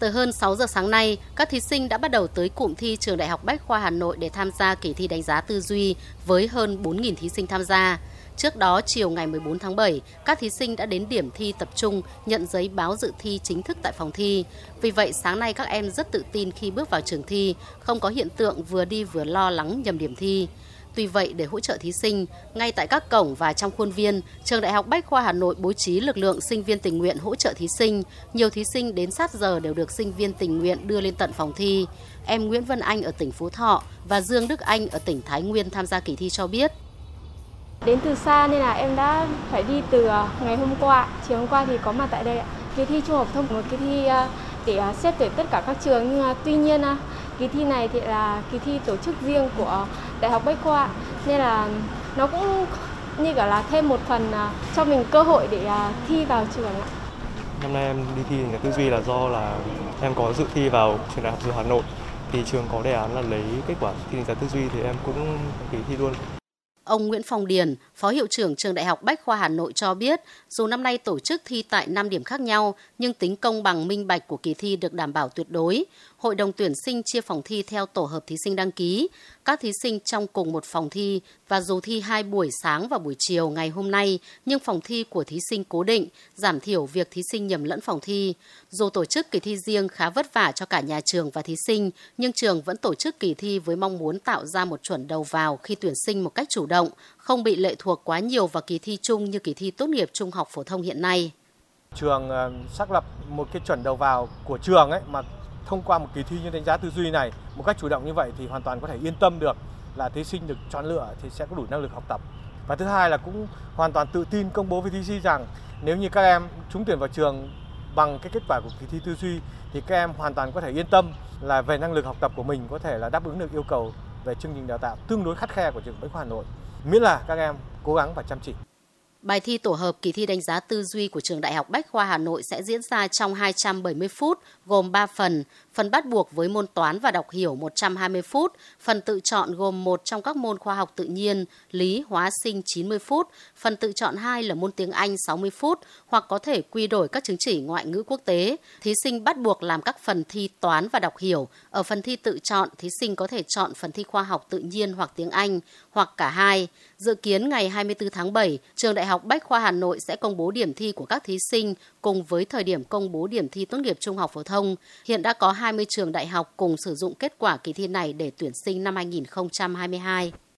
Từ hơn 6 giờ sáng nay, các thí sinh đã bắt đầu tới cụm thi Trường Đại học Bách khoa Hà Nội để tham gia kỳ thi đánh giá tư duy với hơn 4.000 thí sinh tham gia. Trước đó, chiều ngày 14 tháng 7, các thí sinh đã đến điểm thi tập trung nhận giấy báo dự thi chính thức tại phòng thi. Vì vậy, sáng nay các em rất tự tin khi bước vào trường thi, không có hiện tượng vừa đi vừa lo lắng nhầm điểm thi. Tuy vậy, để hỗ trợ thí sinh, ngay tại các cổng và trong khuôn viên, Trường Đại học Bách khoa Hà Nội bố trí lực lượng sinh viên tình nguyện hỗ trợ thí sinh. Nhiều thí sinh đến sát giờ đều được sinh viên tình nguyện đưa lên tận phòng thi. Em Nguyễn Vân Anh ở tỉnh Phú Thọ và Dương Đức Anh ở tỉnh Thái Nguyên tham gia kỳ thi cho biết. Đến từ xa nên là em đã phải đi từ ờ, ngày hôm qua, chiều hôm qua thì có mặt tại đây ạ. Kỳ thi trung học thông một kỳ thi ờ, để ờ, xét tuyển tất cả các trường nhưng tuy nhiên kỳ thi này thì là kỳ thi tổ chức riêng của Đại học Bách khoa nên là nó cũng như cả là thêm một phần à, cho mình cơ hội để à, thi vào trường ạ. Năm nay em đi thi nhà tư duy là do là em có dự thi vào trường đại học Dược Hà Nội thì trường có đề án là lấy kết quả thi đánh giá tư duy thì em cũng kỳ thi luôn. Ông Nguyễn Phong Điền, Phó Hiệu trưởng Trường Đại học Bách khoa Hà Nội cho biết, dù năm nay tổ chức thi tại 5 điểm khác nhau, nhưng tính công bằng minh bạch của kỳ thi được đảm bảo tuyệt đối. Hội đồng tuyển sinh chia phòng thi theo tổ hợp thí sinh đăng ký. Các thí sinh trong cùng một phòng thi và dù thi hai buổi sáng và buổi chiều ngày hôm nay, nhưng phòng thi của thí sinh cố định, giảm thiểu việc thí sinh nhầm lẫn phòng thi. Dù tổ chức kỳ thi riêng khá vất vả cho cả nhà trường và thí sinh, nhưng trường vẫn tổ chức kỳ thi với mong muốn tạo ra một chuẩn đầu vào khi tuyển sinh một cách chủ động, không bị lệ thuộc quá nhiều vào kỳ thi chung như kỳ thi tốt nghiệp trung học phổ thông hiện nay. Trường ờ, xác lập một cái chuẩn đầu vào của trường ấy mà thông qua một kỳ thi như đánh giá tư duy này một cách chủ động như vậy thì hoàn toàn có thể yên tâm được là thí sinh được chọn lựa thì sẽ có đủ năng lực học tập. Và thứ hai là cũng hoàn toàn tự tin công bố với thí sinh rằng nếu như các em trúng tuyển vào trường bằng cái kết quả của kỳ thi tư duy thì các em hoàn toàn có thể yên tâm là về năng lực học tập của mình có thể là đáp ứng được yêu cầu về chương trình đào tạo tương đối khắt khe của trường Bách khoa Hà Nội. Miễn là các em cố gắng và chăm chỉ. Bài thi tổ hợp kỳ thi đánh giá tư duy của trường Đại học Bách khoa Hà Nội sẽ diễn ra trong 270 phút, gồm 3 phần. Phần bắt buộc với môn toán và đọc hiểu 120 phút, phần tự chọn gồm một trong các môn khoa học tự nhiên, lý, hóa sinh 90 phút, phần tự chọn hai là môn tiếng Anh 60 phút hoặc có thể quy đổi các chứng chỉ ngoại ngữ quốc tế. Thí sinh bắt buộc làm các phần thi toán và đọc hiểu. Ở phần thi tự chọn, thí sinh có thể chọn phần thi khoa học tự nhiên hoặc tiếng Anh hoặc cả hai. Dự kiến ngày 24 tháng 7, trường Đại học học Bách khoa Hà Nội sẽ công bố điểm thi của các thí sinh cùng với thời điểm công bố điểm thi tốt nghiệp trung học phổ thông. Hiện đã có 20 trường đại học cùng sử dụng kết quả kỳ thi này để tuyển sinh năm 2022.